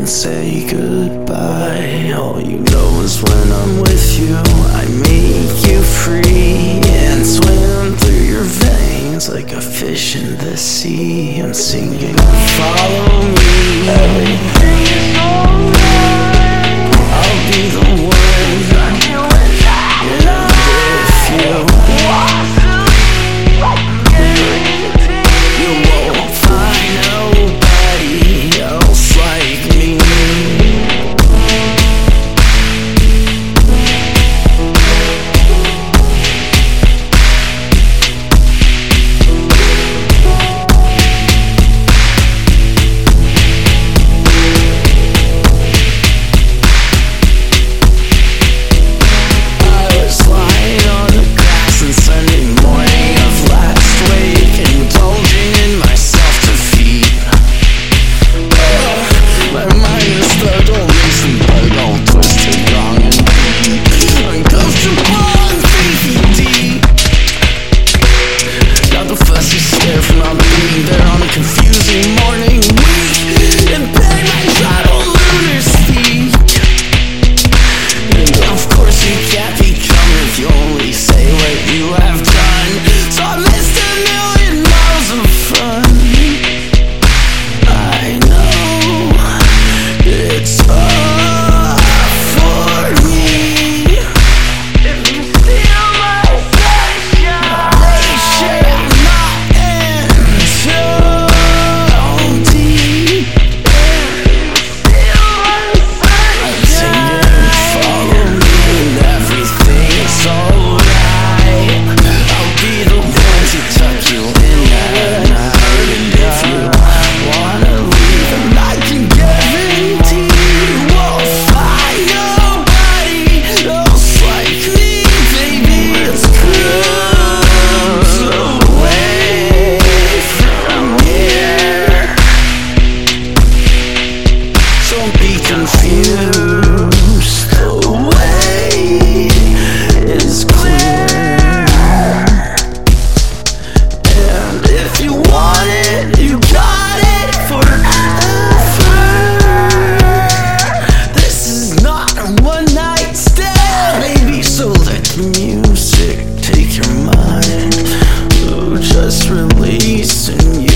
and say goodbye. All you know is when I'm with you, I make you free and swim through your veins like a fish in the sea. I'm singing, follow me. Everything is alright. The way is clear. And if you want it, you got it forever. This is not a one night stand, baby. So let the music take your mind. Oh, just release and you.